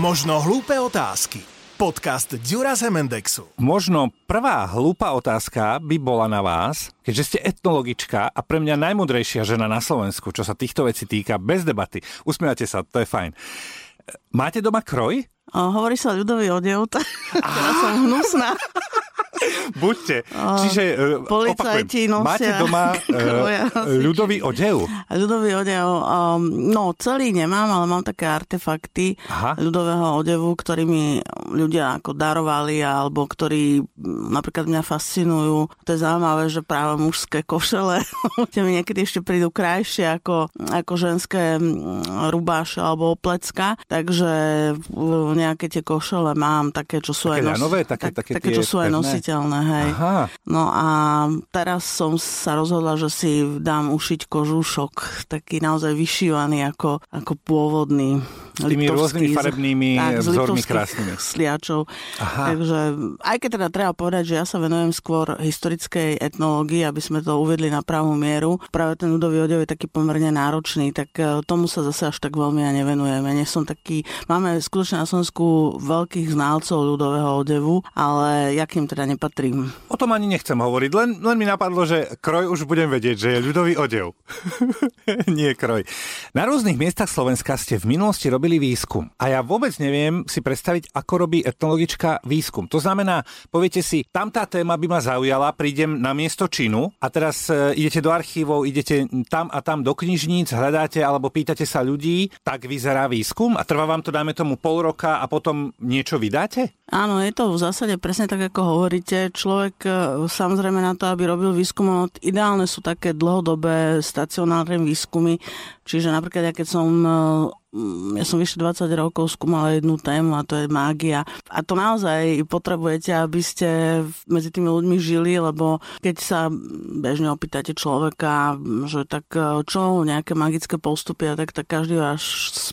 Možno hlúpe otázky. Podcast Dura Zemendexu. Možno prvá hlúpa otázka by bola na vás, keďže ste etnologička a pre mňa najmudrejšia žena na Slovensku, čo sa týchto vecí týka, bez debaty. Usmievate sa, to je fajn. Máte doma kroj? O, hovorí sa ľudový odev, tak som hnusná. Buďte. Čiže uh, Policajti opakujem, máte doma uh, ľudový odev? Ľudový odev, um, no celý nemám, ale mám také artefakty Aha. ľudového odevu, ktorými ľudia ako darovali, alebo ktorí m, napríklad mňa fascinujú. To je zaujímavé, že práve mužské košele tie mi niekedy ešte prídu krajšie ako, ako ženské mm, rubáše alebo oplecka. Takže nejaké tie košele mám, také, čo sú Také aj ľanové? Také- také také, tie čo sú aj pevné? Nositeľné, hej. Aha. No a teraz som sa rozhodla, že si dám ušiť kožúšok, taký naozaj vyšívaný ako, ako pôvodný. S tými rôznymi farebnými tak, vzormi krásnymi. Sliačov. Aha. Takže aj keď teda treba povedať, že ja sa venujem skôr historickej etnológii, aby sme to uvedli na pravú mieru. Práve ten ľudový odev je taký pomerne náročný, tak e, tomu sa zase až tak veľmi ja nevenujeme. Nie som taký, máme skutočne na Slovensku veľkých znalcov ľudového odevu, ale ja k ním teda nepatrím. O tom ani nechcem hovoriť, len, len mi napadlo, že kroj už budem vedieť, že je ľudový odev. Nie kroj. Na rôznych miestach Slovenska ste v minulosti robili výskum. A ja vôbec neviem si predstaviť, ako robí etnologička výskum. To znamená, poviete si, tam tá téma by ma zaujala, prídem na miesto činu a teraz e, idete do archívov, idete tam a tam do knižníc, hľadáte alebo pýtate sa ľudí, tak vyzerá výskum a trvá vám to, dáme tomu pol roka a potom niečo vydáte? Áno, je to v zásade presne tak, ako hovoríte. Človek e, samozrejme na to, aby robil výskum, ideálne sú také dlhodobé stacionárne výskumy. Čiže napríklad, ja keď som e, mm, ja som vyše 20 rokov skúmala jednu tému a to je mágia. A to naozaj potrebujete, aby ste medzi tými ľuďmi žili, lebo keď sa bežne opýtate človeka, že tak e, čo, nejaké magické postupy a tak, tak každý vás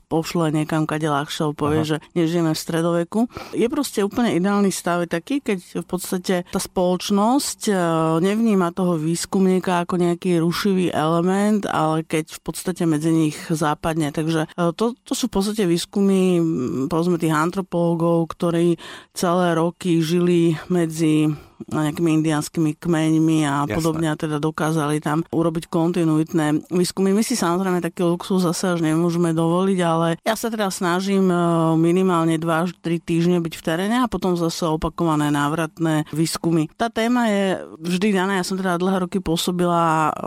pošle niekam, kade ľahšie, povie, Aha. že nežijeme v stredoveku. Je proste úplne ideálny stav taký, keď v podstate tá spoločnosť e, nevníma toho výskumníka ako nejaký rušivý element, ale keď v podstate medzi nich západne. Takže e, to, to sú v podstate výskumy povedzme tých antropológov, ktorí celé roky žili medzi nejakými indianskými kmeňmi a Jasné. podobne a teda dokázali tam urobiť kontinuitné výskumy. My si samozrejme taký luxus zase až nemôžeme dovoliť, ale ja sa teda snažím e, minimálne 2 až 3 týždne byť v teréne a potom zase opakované návratné výskumy. Tá téma je vždy daná. Ja som teda dlhé roky pôsobila e,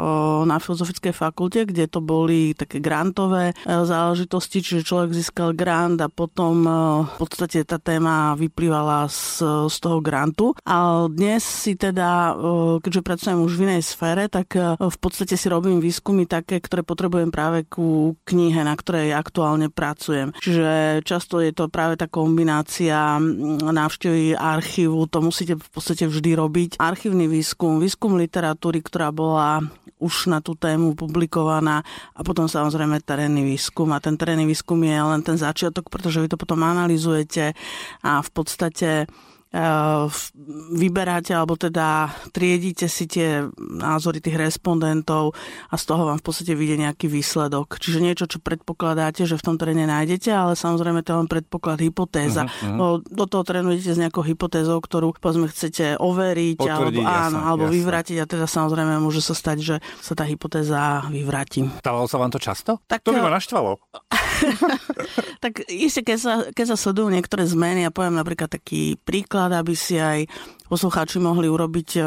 na Filozofickej fakulte, kde to boli také grantové e, záležitosti, čiže človek získal grant a potom v podstate tá téma vyplývala z, z toho grantu. A dnes si teda, e, keďže pracujem už v inej sfére, tak e, v podstate si robím výskumy také, ktoré potrebujem práve ku knihe, na ktorej aktuálne pracujem. Čiže často je to práve tá kombinácia návštevy archívu, to musíte v podstate vždy robiť. Archívny výskum, výskum literatúry, ktorá bola už na tú tému publikovaná a potom samozrejme terénny výskum. A ten terénny výskum je len ten začiatok, pretože vy to potom analizujete a v podstate vyberáte alebo teda triedite si tie názory tých respondentov a z toho vám v podstate vyjde nejaký výsledok. Čiže niečo, čo predpokladáte, že v tom teréne nájdete, ale samozrejme to je len predpoklad, hypotéza. Mhm, Uh-huh, Do toho terénu idete s nejakou hypotézou, ktorú povedzme chcete overiť Potvrdiť, alebo, áno, jasné, alebo jasné. vyvrátiť a teda samozrejme môže sa stať, že sa tá hypotéza vyvráti. Stávalo sa vám to často? Tak, to by eh, ma naštvalo. Tak isté, keď sa, keď sa sledujú niektoré zmeny, ja poviem napríklad taký príklad, aby si aj poslucháči mohli urobiť eh,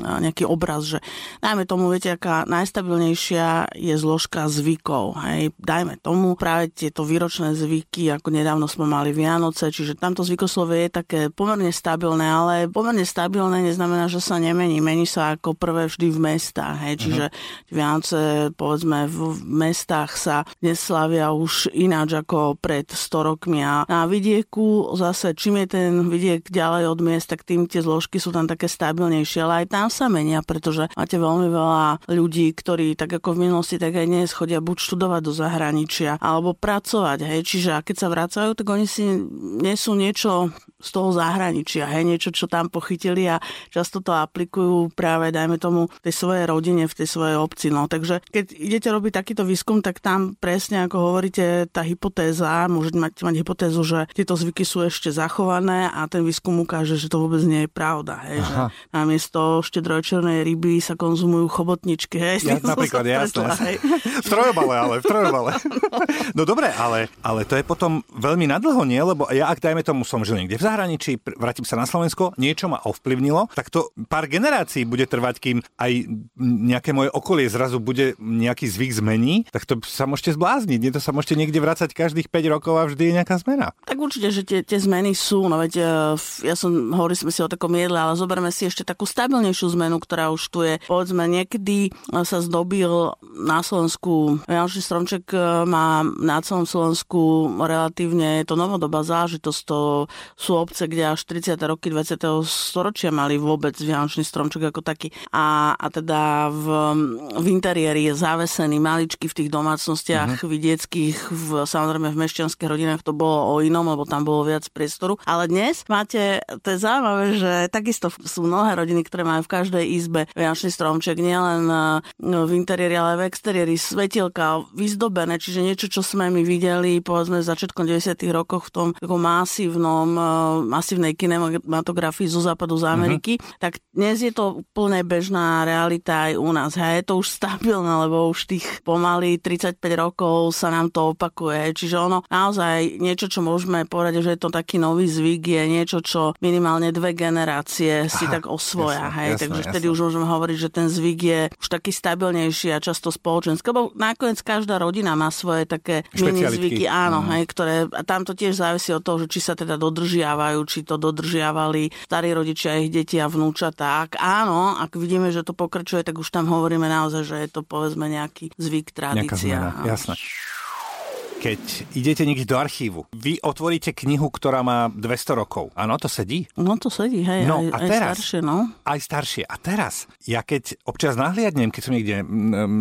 nejaký obraz, že dajme tomu, viete, aká najstabilnejšia je zložka zvykov. Hej, dajme tomu práve tieto výročné zvyky, ako nedávno sme mali Vianoce, čiže tamto zvykoslovie je také pomerne stabilné, ale pomerne stabilné neznamená, že sa nemení. Mení sa ako prvé vždy v mestách. Hej, čiže Vianoce, povedzme, v mestách sa dnes slavia už ináč ako pred 100 rokmi a na vidieku zase, čím je ten vidiek ďalej od miest, tak tým tie zložky sú tam také stabilnejšie, ale aj tam sa menia, pretože máte veľmi veľa ľudí, ktorí tak ako v minulosti, tak aj dnes chodia buď študovať do zahraničia alebo pracovať. Hej. Čiže a keď sa vracajú, tak oni si nesú niečo z toho zahraničia, hej, niečo, čo tam pochytili a často to aplikujú práve, dajme tomu, tej svojej rodine, v tej svojej obci. No. Takže keď idete robiť takýto výskum, tak tam presne, ako hovoríte, tá hypotéza, môžete mať, mať hypotézu, že tieto zvyky sú ešte zachované a ten výskum ukáže, že to vôbec nie je pravda. Hej, že namiesto štedrojčernej ryby sa konzumujú chobotničky. Hej, ja, napríklad, jasné. v trojobale, ale v trojobale. no dobre, ale, ale to je potom veľmi nadlho, nie? Lebo ja, ak dajme tomu, som žil niekde v zahraničí, vrátim sa na Slovensko, niečo ma ovplyvnilo, tak to pár generácií bude trvať, kým aj nejaké moje okolie zrazu bude nejaký zvyk zmení, tak to sa môžete zblázniť. Nie to sa môžete niekde vrácať každých 5 rokov a vždy je nejaká zmena. Tak určite, že tie, tie zmeny sú. No veď e, ja som, hovorili sme si o takom jedle, ale zoberme si ešte takú stabilnejšiu zmenu, ktorá už tu je. Povedzme, niekedy sa zdobil na Slovensku, Vianočný stromček e, má na celom Slovensku relatívne, je to novodobá zážitosť, to sú obce, kde až 30. roky 20. storočia mali vôbec Vianočný stromček ako taký. A, a teda v, v interiéri je zavesený maličky v tých domácnostiach uh-huh. vidieckých, v, samozrejme v mešťanských rodinách to bolo o inom, lebo tam bolo viac priestoru. Ale dnes máte, to je zaujímavé, že takisto sú mnohé rodiny, ktoré majú v každej izbe Vianočný stromček, nielen e, v interiéri, ale aj v exteriéri, svetielka, vyzdobené, čiže niečo, čo sme my videli povedzme začiatkom 90. rokoch v tom takom masívnom, e, masívnej kinematografii zo západu z Ameriky, uh-huh. tak dnes je to úplne bežná realita aj u nás. Hej, je to už stabilné, lebo už tých pomaly 35 rokov sa nám to opakuje. Čiže ono naozaj niečo, čo môžeme povedať, že je to taký nový zvyk, je niečo, čo minimálne dve generácie si Aha, tak osvoja. Jasné, hej, jasné, takže vtedy už môžeme hovoriť, že ten zvyk je už taký stabilnejší a často spoločenský. Lebo nakoniec každá rodina má svoje také mini zvyky, áno, mm. hej, ktoré, a tam to tiež závisí od toho, že či sa teda dodržiavajú, či to dodržiavali starí rodičia, ich deti a vnúčatá. Ak áno, ak vidíme, že to pokračuje, tak už tam hovoríme naozaj, že je to povedzme nejaký zvyk, tradícia. Jasné keď idete niekde do archívu, vy otvoríte knihu, ktorá má 200 rokov. Áno, to sedí? No to sedí, hej, no, aj, a teraz, aj staršie, no. Aj staršie. A teraz, ja keď občas nahliadnem, keď som niekde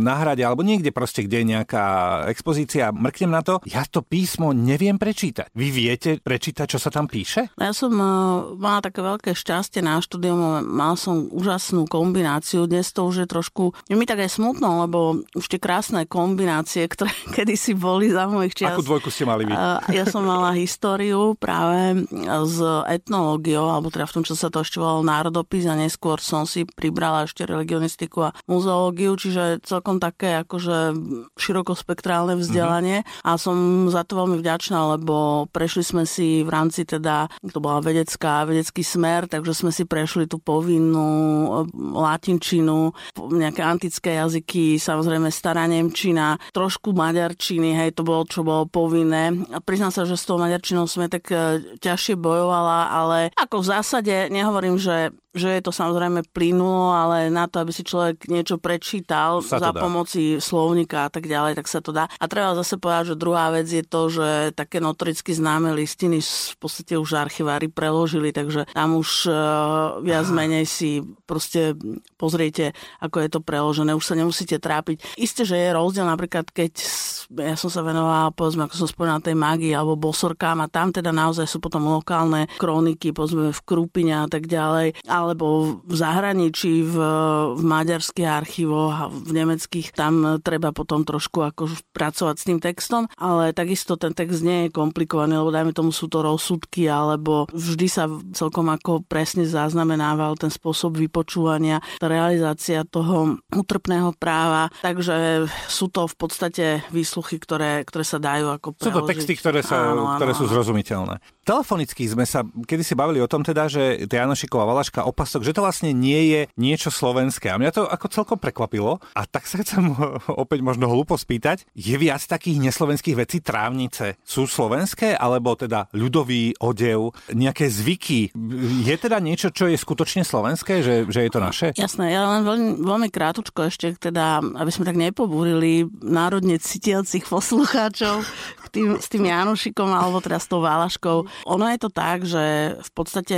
na hrade, alebo niekde proste, kde je nejaká expozícia, mrknem na to, ja to písmo neviem prečítať. Vy viete prečítať, čo sa tam píše? Ja som uh, mala také veľké šťastie na štúdium, mal som úžasnú kombináciu. Dnes to už je trošku, je mi tak aj smutno, lebo už tie krásne kombinácie, ktoré kedysi boli za môj čias. Akú dvojku ste mali vy? Ja som mala históriu práve s etnológiou, alebo teda v tom, čo sa to ešte volalo národopis a neskôr som si pribrala ešte religionistiku a muzeológiu, čiže celkom také akože širokospektrálne vzdelanie mm-hmm. a som za to veľmi vďačná, lebo prešli sme si v rámci teda, to bola vedecká, vedecký smer, takže sme si prešli tú povinnú latinčinu, nejaké antické jazyky, samozrejme stará Nemčina, trošku maďarčiny, hej, to bolo čo čo bolo povinné. Priznám sa, že s tou maďarčinou sme tak e, ťažšie bojovala, ale ako v zásade nehovorím, že že je to samozrejme plynulo, ale na to, aby si človek niečo prečítal za pomoci slovníka a tak ďalej, tak sa to dá. A treba zase povedať, že druhá vec je to, že také notoricky známe listiny v podstate už archivári preložili, takže tam už uh, viac menej si proste pozriete, ako je to preložené, už sa nemusíte trápiť. Isté, že je rozdiel napríklad, keď ja som sa venovala, povedzme, ako som spomínala, tej magii alebo bosorkám a tam teda naozaj sú potom lokálne kroniky, povedzme v Krúpine a tak ďalej. A alebo v zahraničí, v, v maďarských archívoch a v nemeckých, tam treba potom trošku ako pracovať s tým textom, ale takisto ten text nie je komplikovaný, lebo dajme tomu sú to rozsudky, alebo vždy sa celkom ako presne zaznamenával ten spôsob vypočúvania, tá realizácia toho utrpného práva, takže sú to v podstate výsluchy, ktoré, ktoré sa dajú ako preložiť. Sú to texty, ktoré, sa, áno, áno, ktoré sú zrozumiteľné. Telefonicky sme sa kedy si bavili o tom teda, že Janošiková Valaška opasok, že to vlastne nie je niečo slovenské. A mňa to ako celkom prekvapilo. A tak sa chcem opäť možno hlúpo spýtať, je viac takých neslovenských vecí trávnice? Sú slovenské, alebo teda ľudový odev, nejaké zvyky? Je teda niečo, čo je skutočne slovenské, že, že je to naše? Jasné, ja len veľmi, veľmi krátučko ešte, teda, aby sme tak nepobúrili národne citiacich poslucháčov tým, s tým Janušikom alebo teda s tou Válaškou. Ono je to tak, že v podstate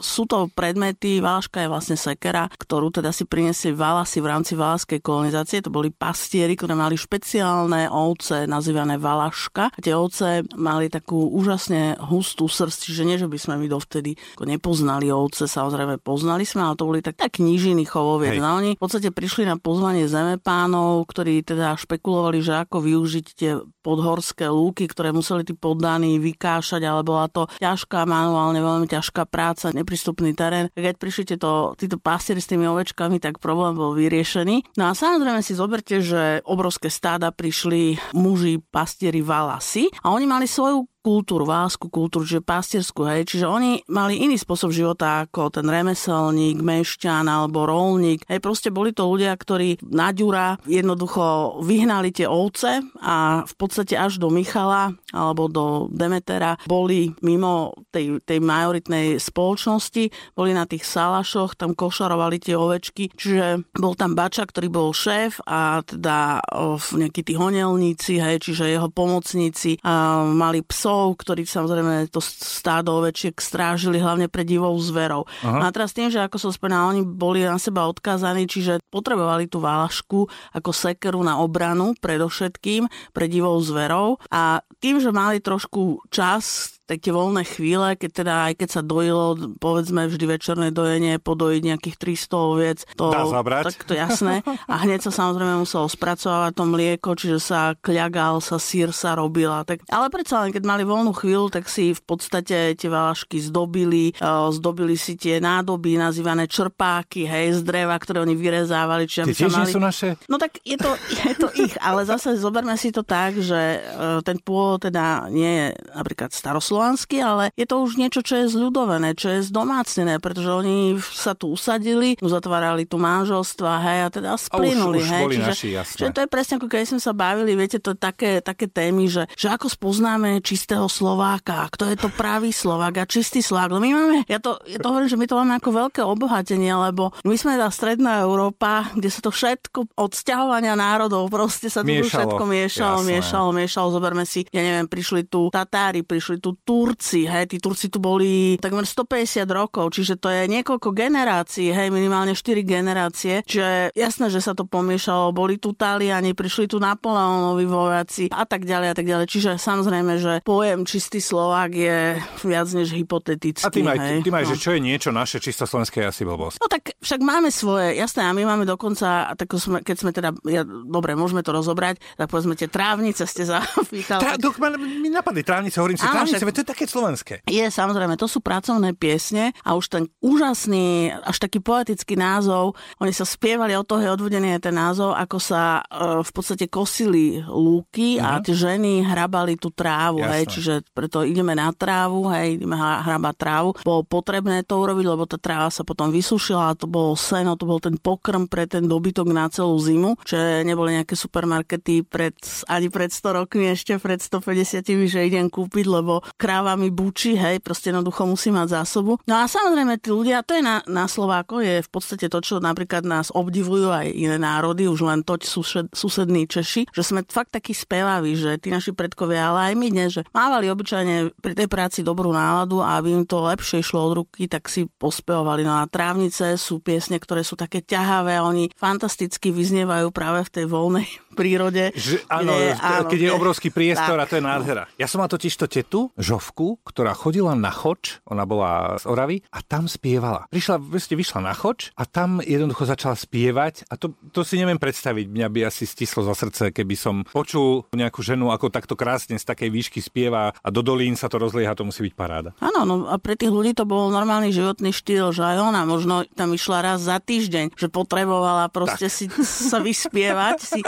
sú to predmety, váška je vlastne sekera, ktorú teda si priniesie Valasi v rámci valaskej kolonizácie. To boli pastieri, ktoré mali špeciálne ovce nazývané Valaška. Tie ovce mali takú úžasne hustú srst, čiže nie, že by sme my dovtedy nepoznali ovce, samozrejme poznali sme, ale to boli tak, tak knížiny chovoviec. No oni v podstate prišli na pozvanie zemepánov, ktorí teda špekulovali, že ako využiť tie podhorské lúky, ktoré museli tí poddaní vykášať, ale bola to ťažká, manuálne veľmi ťažká práca, neprístupný terén. Keď prišli tieto, títo pastieri s tými ovečkami, tak problém bol vyriešený. No a samozrejme si zoberte, že obrovské stáda prišli muži pastieri Valasy a oni mali svoju kultúru, vásku kultúru, čiže pastiersku, hej. Čiže oni mali iný spôsob života ako ten remeselník, mešťan alebo rolník. Hej, proste boli to ľudia, ktorí na ďura jednoducho vyhnali tie ovce a v podstate až do Michala alebo do Demetera boli mimo tej, tej majoritnej spoločnosti, boli na tých salašoch, tam košarovali tie ovečky, čiže bol tam bača, ktorý bol šéf a teda nejakí tí honelníci, hej, čiže jeho pomocníci a mali psov psov, ktorí samozrejme to stádo ovečiek strážili hlavne pred divou zverou. Aha. A teraz tým, že ako som spomínal, oni boli na seba odkázaní, čiže potrebovali tú vášku ako sekeru na obranu predovšetkým pred divou zverou. A tým, že mali trošku čas tak tie voľné chvíle, keď teda aj keď sa dojilo, povedzme vždy večerné dojenie, podojiť nejakých 300 oviec, to, Dá zabrať. tak to jasné. A hneď sa samozrejme muselo spracovať to mlieko, čiže sa kľagal, sa sír sa robila. Tak, ale predsa len, keď mali voľnú chvíľu, tak si v podstate tie valašky zdobili, uh, zdobili si tie nádoby nazývané črpáky, hej, z dreva, ktoré oni vyrezávali. Čiže Tie mali... sú naše? No tak je to, je to ich, ale zase zoberme si to tak, že uh, ten pôvod teda nie je napríklad staroslo slovansky, ale je to už niečo, čo je zľudovené, čo je zdomácnené, pretože oni sa tu usadili, zatvárali tu manželstva, hej, a teda splynuli, hej. Čiže, naši, čiže to je presne ako keď sme sa bavili, viete, to je také, také témy, že, že ako spoznáme čistého Slováka, kto je to pravý Slovák a čistý Slovák. No my máme, ja to, ja to hovorím, že my to máme ako veľké obohatenie, lebo my sme tá stredná Európa, kde sa to všetko od sťahovania národov proste sa tu všetko miešalo, Jasné. miešalo, miešalo. Zoberme si, ja neviem, prišli tu Tatári, prišli tu Turci, hej, tí Turci tu boli takmer 150 rokov, čiže to je niekoľko generácií, hej, minimálne 4 generácie, čiže jasné, že sa to pomiešalo, boli tu Taliani, prišli tu Napoleonovi vojaci a tak ďalej a tak ďalej, čiže samozrejme, že pojem čistý Slovák je viac než hypotetický. A tým aj, hej, tým aj no. že čo je niečo naše čisto slovenské, asi blbosť. No tak však máme svoje, jasné, a my máme dokonca, tak sme, keď sme teda, ja, dobre, môžeme to rozobrať, tak povedzme tie trávnice ste zapýtali. Tá, mi napadli trávnice, hovorím si, trávnice, však, to je také slovenské. Je, samozrejme, to sú pracovné piesne a už ten úžasný, až taký poetický názov, oni sa spievali, od toho je odvodený ten názov, ako sa e, v podstate kosili lúky uh-huh. a mhm. tie ženy hrabali tú trávu, hej, čiže preto ideme na trávu, hej, ideme hrabať trávu. Bolo potrebné to urobiť, lebo tá tráva sa potom vysušila a to bolo seno, to bol ten pokrm pre ten dobytok na celú zimu, že neboli nejaké supermarkety pred, ani pred 100 rokmi, ešte pred 150, že idem kúpiť, lebo krávami buči, hej, proste jednoducho musí mať zásobu. No a samozrejme tí ľudia, to je na, na Slováko, je v podstate to, čo napríklad nás obdivujú aj iné národy, už len toť sused, susední Češi, že sme fakt takí spevaví, že tí naši predkovia, ale aj my dnes, že mávali obyčajne pri tej práci dobrú náladu a aby im to lepšie išlo od ruky, tak si pospevovali. No a trávnice sú piesne, ktoré sú také ťahavé oni fantasticky vyznievajú práve v tej voľnej prírode. Že, áno, kde, áno, keď je obrovský priestor tak, a to je nádhera. Ja som mal totiž to tetu, Žovku, ktorá chodila na choč, ona bola z Oravy a tam spievala. Prišla, vlastne vyšla na choč a tam jednoducho začala spievať a to, to si neviem predstaviť. Mňa by asi stislo za srdce, keby som počul nejakú ženu, ako takto krásne z takej výšky spieva a do dolín sa to rozlieha, to musí byť paráda. Áno, no a pre tých ľudí to bol normálny životný štýl, že aj ona možno tam išla raz za týždeň, že potrebovala proste tak. si sa vyspievať. Si.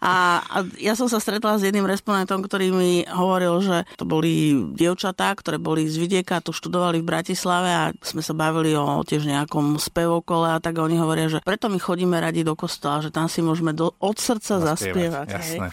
A, a ja som sa stretla s jedným respondentom, ktorý mi hovoril, že to boli dievčatá, ktoré boli z vidieka, tu študovali v Bratislave a sme sa bavili o tiež nejakom spevokole a tak oni hovoria, že preto my chodíme radi do kostola, že tam si môžeme do, od srdca zaspievať. Jasné.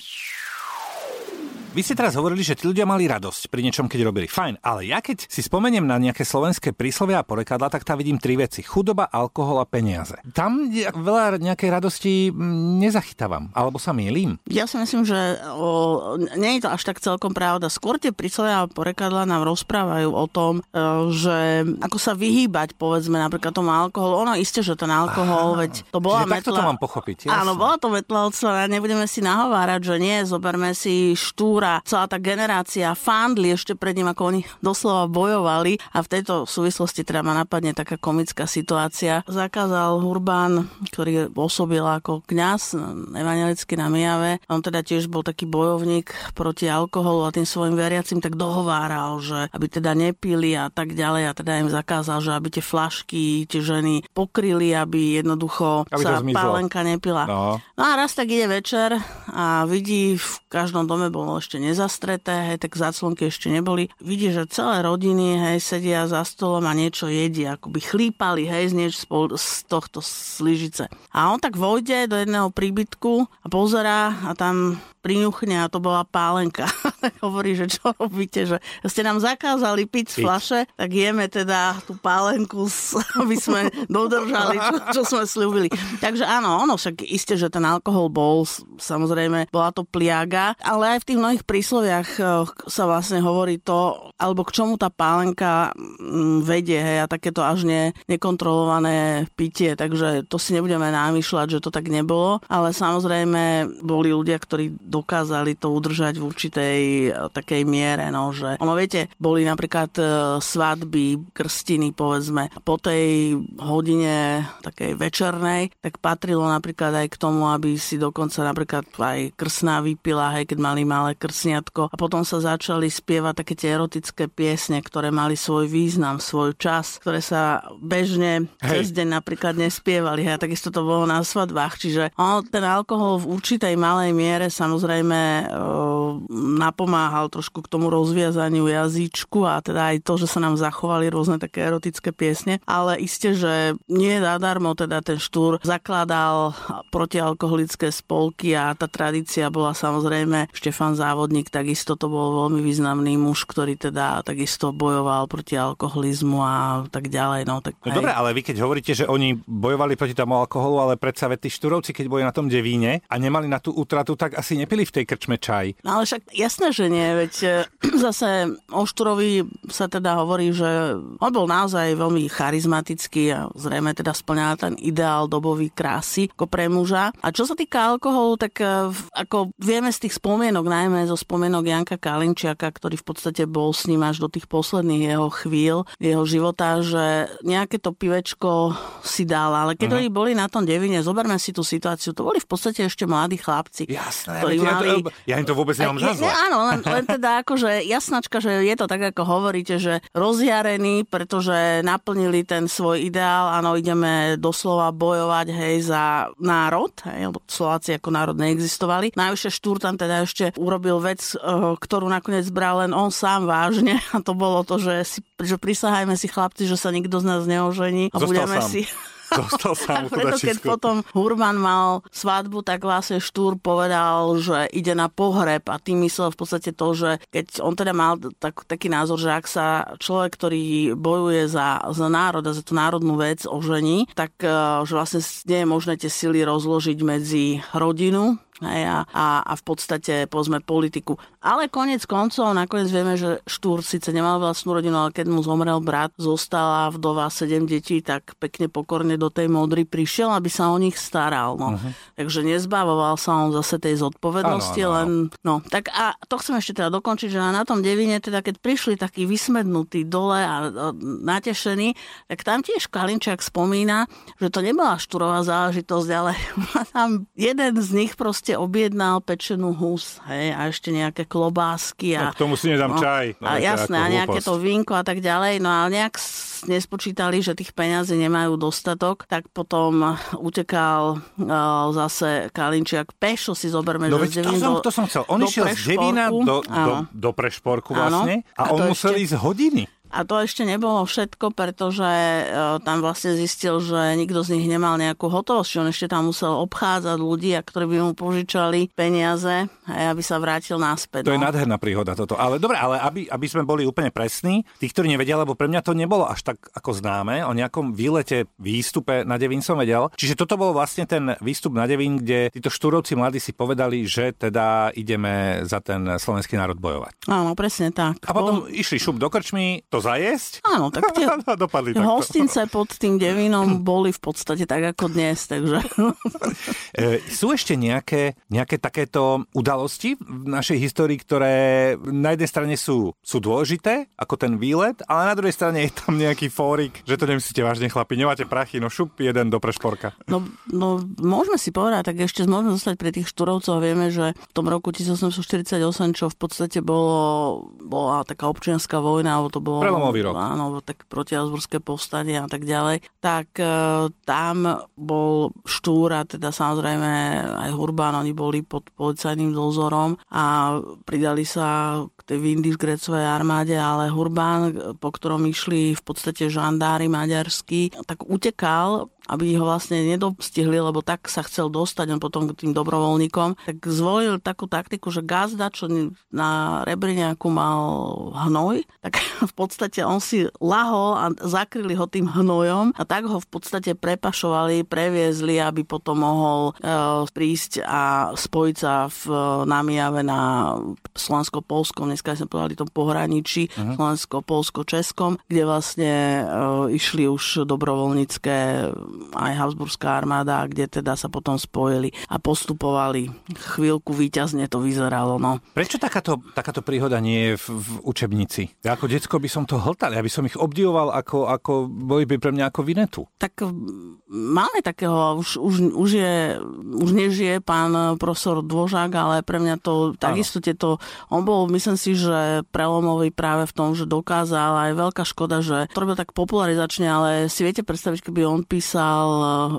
Vy ste teraz hovorili, že tí ľudia mali radosť pri niečom, keď robili. Fajn, ale ja keď si spomeniem na nejaké slovenské príslovia a porekadla, tak tam vidím tri veci. Chudoba, alkohol a peniaze. Tam veľa nejakej radosti nezachytávam, alebo sa mýlim. Ja si myslím, že o, nie je to až tak celkom pravda. Skôr tie príslovia a porekadla nám rozprávajú o tom, e, že ako sa vyhýbať, povedzme, napríklad tomu alkoholu. Ono isté, že ten alkohol, Aha, veď to bola metla... to mám pochopiť. Jasne. Áno, bola to metla a nebudeme si nahovárať, že nie, zoberme si štúra, celá tá generácia fandli ešte pred ním, ako oni doslova bojovali a v tejto súvislosti teda ma napadne taká komická situácia. Zakázal Urbán, ktorý pôsobil ako kňaz evangelicky na Mijave, on teda tiež bol taký bojovník proti alkoholu a tým svojim veriacim tak dohováral, že aby teda nepili a tak ďalej a teda im zakázal, že aby tie flašky, tie ženy pokryli, aby jednoducho aby sa pálenka nepila. No. no a raz tak ide večer a vidí, v každom dome bolo ešte nezastreté, hej, tak záclonky ešte neboli. Vidí, že celé rodiny, hej, sedia za stolom a niečo jedia, akoby chlípali, hej, z niečo z tohto sližice. A on tak vojde do jedného príbytku a pozerá a tam priňuchne a to bola pálenka. Hovorí, že čo robíte, že ste nám zakázali piť z flaše, tak jeme teda tú pálenku, aby sme dodržali, čo, čo sme slúbili. Takže áno, ono však isté, že ten alkohol bol, samozrejme, bola to pliaga, ale aj v tých mnohých prísloviach eh, sa vlastne hovorí to, alebo k čomu tá pálenka mm, vedie, hej, a takéto až ne, nekontrolované pitie, takže to si nebudeme námyšľať, že to tak nebolo, ale samozrejme boli ľudia, ktorí dokázali to udržať v určitej e, takej miere, no, že ono viete, boli napríklad e, svadby, krstiny, povedzme, po tej hodine takej večernej, tak patrilo napríklad aj k tomu, aby si dokonca napríklad aj krsná vypila, hej, keď mali malé krsniatko a potom sa začali spievať také tie erotické piesne, ktoré mali svoj význam, svoj čas, ktoré sa bežne hej. cez deň napríklad nespievali, hej, a takisto to bolo na svadbách, čiže ono, ten alkohol v určitej malej miere samozrejme samozrejme napomáhal trošku k tomu rozviazaniu jazyčku a teda aj to, že sa nám zachovali rôzne také erotické piesne, ale iste, že nie zadarmo teda ten štúr zakladal protialkoholické spolky a tá tradícia bola samozrejme Štefan Závodník, takisto to bol veľmi významný muž, ktorý teda takisto bojoval proti alkoholizmu a tak ďalej. No, tak, no dobre, ale vy keď hovoríte, že oni bojovali proti tomu alkoholu, ale predsa tí štúrovci, keď boli na tom devíne a nemali na tú útratu, tak asi nepili nepili v tej krčme čaj. No ale však jasné, že nie, veď e, zase o Šturovi sa teda hovorí, že on bol naozaj veľmi charizmatický a zrejme teda splňal ten ideál dobový krásy ako pre muža. A čo sa týka alkoholu, tak e, ako vieme z tých spomienok, najmä zo spomienok Janka Kalinčiaka, ktorý v podstate bol s ním až do tých posledných jeho chvíľ, jeho života, že nejaké to pivečko si dal, ale keď uh-huh. boli na tom devine, zoberme si tú situáciu, to boli v podstate ešte mladí chlapci, Jasné, ktorí mali... Ja, ja im to vôbec nemám za zle. Áno, len, len teda akože jasnačka, že je to tak, ako hovoríte, že rozjarení, pretože naplnili ten svoj ideál, áno, ideme doslova bojovať, hej, za národ, hej, lebo Slováci ako národ neexistovali. Najvyššie Štúr tam teda ešte urobil vec, eh, ktorú nakoniec bral len on sám vážne a to bolo to, že, si, že prisahajme si chlapci, že sa nikto z nás neožení a Zostal budeme sám. si Dostal sa mu preto, keď potom Hurman mal svadbu, tak vlastne Štúr povedal, že ide na pohreb. A tým myslel v podstate to, že keď on teda mal tak, taký názor, že ak sa človek, ktorý bojuje za, za národ a za tú národnú vec ožení, tak eh, že vlastne nie je možné tie sily rozložiť medzi rodinu, hej, a, a, a v podstate povedzme politiku. Ale konec koncov, nakoniec vieme, že Štúr síce nemal vlastnú rodinu, ale keď mu zomrel brat, zostala vdova sedem detí, tak pekne pokorne do tej modry prišiel, aby sa o nich staral. No. Uh-huh. Takže nezbavoval sa on zase tej zodpovednosti, ano, ano. len... No, tak a to chcem ešte teda dokončiť, že na tom devine, teda keď prišli takí vysmednutí dole a, a natešení, tak tam tiež Kalinčák spomína, že to nebola štúrová záležitosť, ale tam jeden z nich proste proste objednal pečenú hus, hej, a ešte nejaké klobásky. A, no, k tomu si nedám no, čaj. No, a jasné, a nejaké to vínko a tak ďalej. No ale nejak nespočítali, že tých peňazí nemajú dostatok, tak potom utekal uh, zase Kalinčiak pešo si zoberme, no, že to, som, to som chcel. On išiel z Devína do, do, do Prešporku vlastne a, a on musel ešte... ísť hodiny. A to ešte nebolo všetko, pretože e, tam vlastne zistil, že nikto z nich nemal nejakú hotovosť. On ešte tam musel obchádzať ľudí, ktorí by mu požičali peniaze a aby sa vrátil naspäť. To no. je nádherná príhoda toto. Ale dobre, ale aby, aby sme boli úplne presní, tí, ktorí nevedia, lebo pre mňa to nebolo až tak ako známe, o nejakom výlete, výstupe na Devín som vedel. Čiže toto bol vlastne ten výstup na Devín, kde títo štúrovci mladí si povedali, že teda ideme za ten slovenský národ bojovať. Áno, presne tak. A potom Bol... išli šup do krčmy, to zajesť? Áno, tak tie dopadli hostince pod tým Devínom boli v podstate tak ako dnes, takže... e, sú ešte nejaké, nejaké takéto udalosti v našej histórii, ktoré na jednej strane sú, sú dôležité, ako ten výlet, ale na druhej strane je tam nejaký fórik, že to nemyslíte vážne, chlapi, nemáte prachy, no šup jeden do prešporka. No, no môžeme si povedať, tak ešte môžeme zostať pri tých štúrovcov. Vieme, že v tom roku 1848, čo v podstate bolo, bola taká občianská vojna, alebo to bolo... Prelomový rok. Áno, tak protiazburské povstanie a tak ďalej. Tak e, tam bol štúr a teda samozrejme aj Hurbán, oni boli pod policajným dozorom a pridali sa k tej Vindiš-Grecovej armáde, ale Hurbán, po ktorom išli v podstate žandári maďarskí, tak utekal aby ho vlastne nedostihli, lebo tak sa chcel dostať on potom k tým dobrovoľníkom, tak zvolil takú taktiku, že gazda, čo na Rebriniaku mal hnoj, tak v podstate on si lahol a zakryli ho tým hnojom a tak ho v podstate prepašovali, previezli, aby potom mohol e, prísť a spojiť sa v Namijave na Slovensko-Polskom, dneska sme povedali tom pohraničí, uh-huh. Slovensko-Polsko-Českom, kde vlastne e, išli už dobrovoľnícke aj Habsburská armáda, kde teda sa potom spojili a postupovali. Chvíľku výťazne to vyzeralo. No. Prečo takáto, takáto príhoda nie je v, v učebnici? Ja ako decko by som to hltal, ja by som ich obdivoval ako, ako boli by pre mňa ako vinetu. Tak máme takého, už, už, už, je, už nežije pán profesor Dvožák, ale pre mňa to takisto tieto, on bol, myslím si, že prelomový práve v tom, že dokázal, aj veľká škoda, že to robil tak popularizačne, ale si viete predstaviť, keby on písal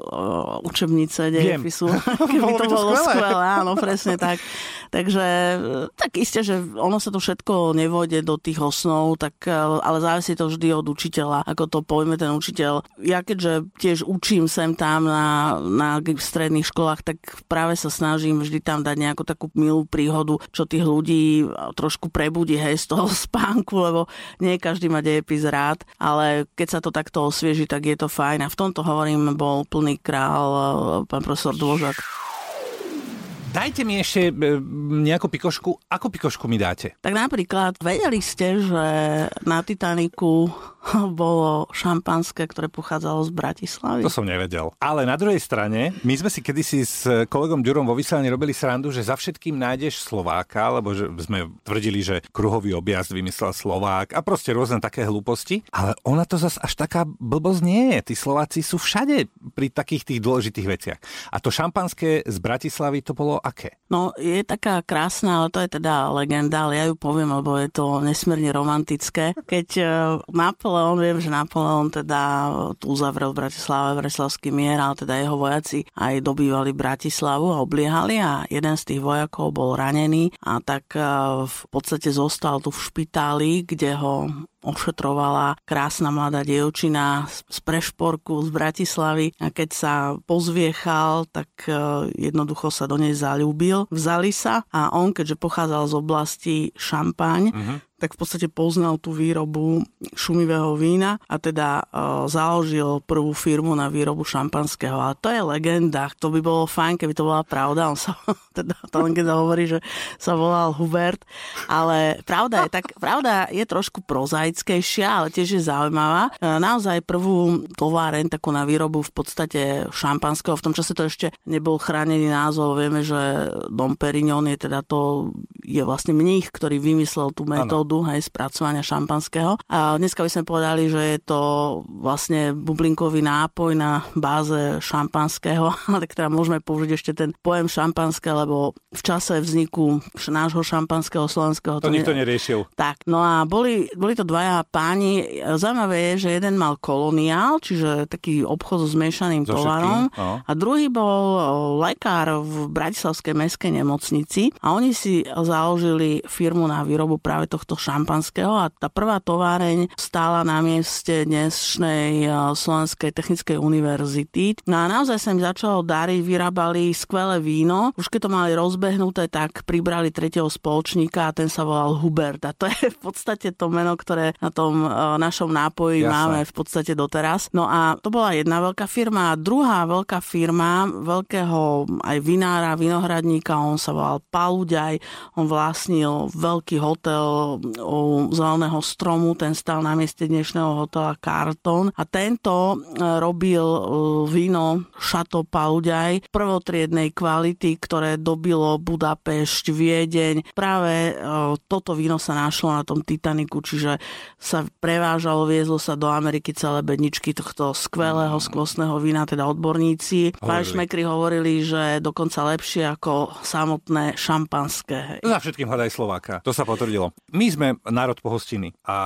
uh, učebnice dejepisu. Keby to, to bolo skvelé. skvelé, áno, presne tak. Takže tak isté, že ono sa to všetko nevojde do tých osnov, tak, ale závisí to vždy od učiteľa, ako to pojme ten učiteľ. Ja keďže tiež učím sem tam na, na stredných školách, tak práve sa snažím vždy tam dať nejakú takú milú príhodu, čo tých ľudí trošku prebudí hej, z toho spánku, lebo nie každý má dejepis rád, ale keď sa to takto osvieži, tak je to fajn. A v tomto hovorím, bol plný král pán profesor Dôžak. Dajte mi ešte e, nejakú pikošku. Ako pikošku mi dáte? Tak napríklad, vedeli ste, že na Titaniku bolo šampanské, ktoré pochádzalo z Bratislavy. To som nevedel. Ale na druhej strane, my sme si kedysi s kolegom Ďurom vo vysielaní robili srandu, že za všetkým nájdeš Slováka, lebo že sme tvrdili, že kruhový objazd vymyslel Slovák a proste rôzne také hlúposti. Ale ona to zase až taká blbosť nie je. Tí Slováci sú všade pri takých tých dôležitých veciach. A to šampanské z Bratislavy to bolo aké? No, je taká krásna, ale to je teda legenda, ale ja ju poviem, lebo je to nesmierne romantické. Keď e, Napoleon, viem, že Napoleon teda tu uzavrel v Bratislave mier, ale teda jeho vojaci aj dobývali Bratislavu a obliehali a jeden z tých vojakov bol ranený a tak e, v podstate zostal tu v špitáli, kde ho ošetrovala krásna mladá dievčina z Prešporku, z Bratislavy a keď sa pozviechal, tak e, jednoducho sa do nej zalúbil. Vzali sa a on, keďže pochádzal z oblasti Šampaň, uh-huh tak v podstate poznal tú výrobu šumivého vína a teda uh, založil prvú firmu na výrobu šampanského. A to je legenda. To by bolo fajn, keby to bola pravda. On sa, teda tá legenda hovorí, že sa volal Hubert. Ale pravda je, tak, pravda je trošku prozaickejšia, ale tiež je zaujímavá. Uh, naozaj prvú továreň takú na výrobu v podstate šampanského. V tom čase to ešte nebol chránený názov. Vieme, že Dom Perignon je teda to, je vlastne mních, ktorý vymyslel tú metódu metódu hej, spracovania šampanského. A dneska by sme povedali, že je to vlastne bublinkový nápoj na báze šampanského, ale teda môžeme použiť ešte ten pojem šampanské, lebo v čase vzniku nášho šampanského slovenského... To, to nikto ne... neriešil. Tak, no a boli, boli to dvaja páni. Zaujímavé je, že jeden mal koloniál, čiže taký obchod so zmiešaným so tovarom no. a druhý bol lekár v Bratislavskej mestskej nemocnici a oni si založili firmu na výrobu práve tohto šampanského a tá prvá továreň stála na mieste dnešnej Slovenskej technickej univerzity. No a naozaj sa im začalo dariť, vyrábali skvelé víno. Už keď to mali rozbehnuté, tak pribrali tretieho spoločníka a ten sa volal Hubert. A to je v podstate to meno, ktoré na tom našom nápoji Jasne. máme v podstate doteraz. No a to bola jedna veľká firma a druhá veľká firma veľkého aj vinára, vinohradníka, on sa volal Paluďaj, on vlastnil veľký hotel zeleného stromu, ten stal na mieste dnešného hotela Carton a tento e, robil e, víno Chateau Paluďaj prvotriednej kvality, ktoré dobilo Budapešť, Viedeň. Práve e, toto víno sa našlo na tom Titaniku, čiže sa prevážalo, viezlo sa do Ameriky celé bedničky tohto skvelého skvostného vína, teda odborníci. Fajšmekri hovorili, že dokonca lepšie ako samotné šampanské. Za všetkým hľadaj Slováka. To sa potvrdilo. My sme národ pohostiny a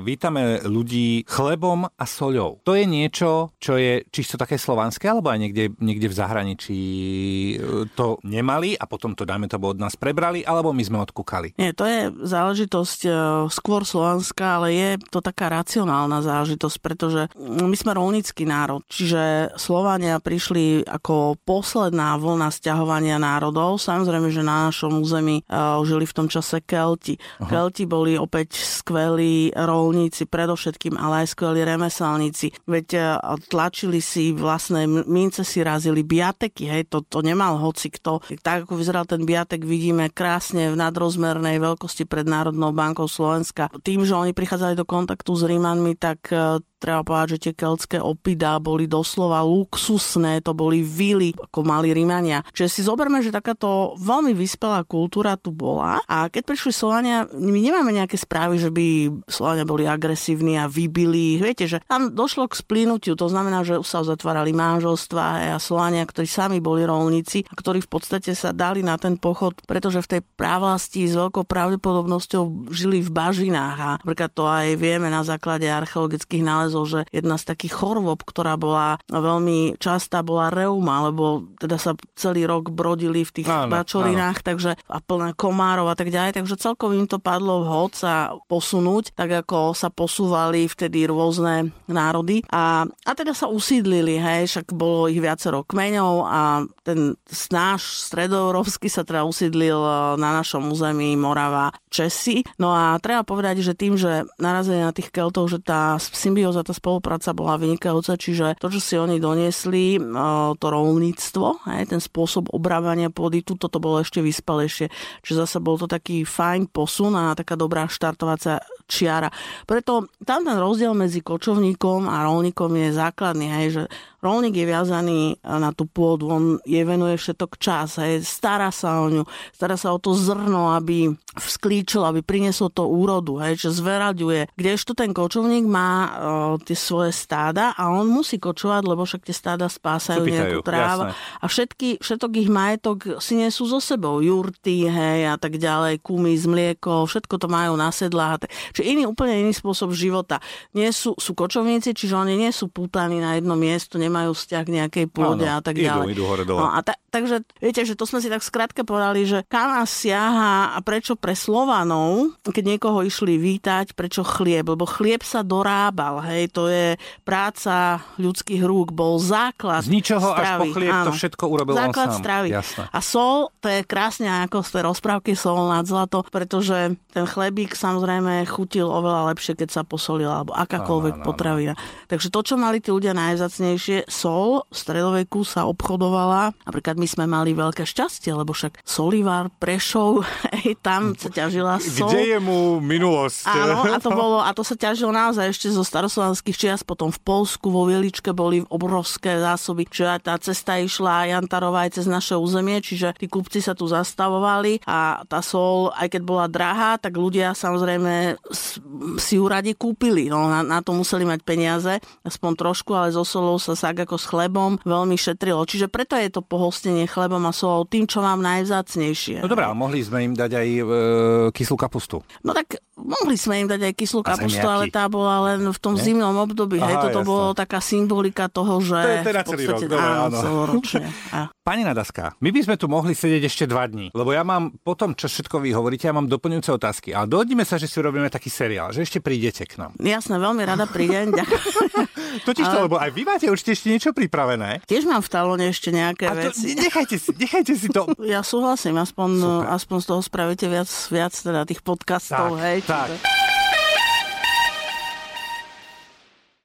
vítame ľudí chlebom a soľou. To je niečo, čo je čisto také slovanské, alebo aj niekde, niekde v zahraničí e, to nemali a potom to, dajme to, od nás prebrali, alebo my sme odkúkali? Nie, to je záležitosť e, skôr slovanská, ale je to taká racionálna záležitosť, pretože my sme rolnícky národ, čiže Slovania prišli ako posledná vlna stiahovania národov. Samozrejme, že na našom území uh, žili v tom čase Kelti. Aha. Kelti boli opäť skvelí rolníci, predovšetkým, ale aj skvelí remeselníci. Veď uh, tlačili si vlastné mince, si razili biateky, hej, to, to nemal hoci kto. Tak ako vyzeral ten biatek, vidíme krásne v nadrozmernej veľkosti pred Národnou bankou Slovenska. Tým, že oni prichádzali do kontaktu s Rímanmi, tak uh, treba povedať, že tie keltské opidá boli doslova luxusné, to boli vily, ako mali Rímania. Čiže si zoberme, že takáto veľmi vyspelá kultúra tu bola a keď prišli Slovania, my nemáme nejaké správy, že by Slovania boli agresívni a vybili. Viete, že tam došlo k splínutiu, to znamená, že sa zatvárali manželstva a Slovania, ktorí sami boli rolníci a ktorí v podstate sa dali na ten pochod, pretože v tej právlasti s veľkou pravdepodobnosťou žili v bažinách a napríklad to aj vieme na základe archeologických nálezov nálezov, že jedna z takých chorôb, ktorá bola veľmi častá, bola reuma, lebo teda sa celý rok brodili v tých áno, bačorinách, áno. takže a plné komárov a tak ďalej, takže celkom im to padlo vhod sa posunúť, tak ako sa posúvali vtedy rôzne národy a, a teda sa usídlili, hej, však bolo ich viacero kmeňov a ten náš stredoeurópsky sa teda usídlil e, na našom území Morava Česi. No a treba povedať, že tým, že narazili na tých Keltov, že tá symbióza naozaj tá spolupráca bola vynikajúca, čiže to, čo si oni doniesli, e, to rolníctvo, ten spôsob obrábania pôdy, tuto to bolo ešte vyspalejšie. Čiže zase bol to taký fajn posun a taká dobrá štartovacia čiara. Preto tam ten rozdiel medzi kočovníkom a rolníkom je základný, hej, že rolník je viazaný na tú pôdu, on jej venuje všetok čas, hej, stará sa o ňu, stará sa o to zrno, aby vzklíčil, aby priniesol to úrodu, hej, že zveraďuje. Kdežto ten kočovník má o, tie svoje stáda a on musí kočovať, lebo však tie stáda spásajú nejakú trávu. a všetky, všetok ich majetok si nesú so sebou, jurty, hej, a tak ďalej, kumy z mlieko, všetko to majú na sedlách. Čiže iný, úplne iný spôsob života. Nie sú, sú kočovníci, čiže oni nie sú pútaní na jedno miesto, nemajú vzťah k nejakej pôde a tak ďalej. Idú, idú hore dole. No, a ta, takže viete, že to sme si tak skrátke povedali, že kam siaha a prečo pre Slovanov, keď niekoho išli vítať, prečo chlieb, lebo chlieb sa dorábal, hej, to je práca ľudských rúk, bol základ Z ničoho stravy. až po chlieb Áno. to všetko urobil základ on sám. stravy. Jasné. A sol, to je krásne ako z tej rozprávky sol nad zlato, pretože ten chlebík samozrejme chutil oveľa lepšie, keď sa posolila, alebo akákoľvek potravina. Takže to, čo mali tí ľudia najvzácnejšie, sol v stredoveku sa obchodovala. Napríklad my sme mali veľké šťastie, lebo však Solivár, Prešov, hej, tam sa ťažila sol. Kde je mu minulosť? Áno, a to, bolo, a to sa ťažilo naozaj ešte zo staroslovanských čias, potom v Polsku, vo Vieličke boli obrovské zásoby, čiže tá cesta išla Jantarová aj cez naše územie, čiže tí kupci sa tu zastavovali a tá sol, aj keď bola drahá, tak ľudia samozrejme si ju radi kúpili. No, na, na to museli mať peniaze, aspoň trošku, ale so solou sa sak ako s chlebom veľmi šetrilo. Čiže preto je to pohostenie chlebom a solou tým, čo mám najvzácnejšie. No dobré, mohli sme im dať aj e, kyslú kapustu. No tak mohli sme im dať aj kyslú kapustu, ale tá bola len v tom Nie? zimnom období. Aha, hej, toto jasné. bolo taká symbolika toho, že... To je teda celý rok, dobre, áno. Celoročne. A Pani Nadaská, my by sme tu mohli sedieť ešte dva dní, lebo ja mám po tom, čo všetko vy hovoríte, ja mám doplňujúce otázky. A dohodneme sa, že si urobíme taký seriál, že ešte prídete k nám. Jasné, veľmi rada prídem. Totiž to, lebo aj vy máte určite ešte niečo pripravené. Tiež mám v talóne ešte nejaké A to, veci. nechajte, si, nechajte si to. Ja súhlasím, aspoň, Super. aspoň z toho spravíte viac, viac teda tých podcastov, Tak, hej. tak. čiže-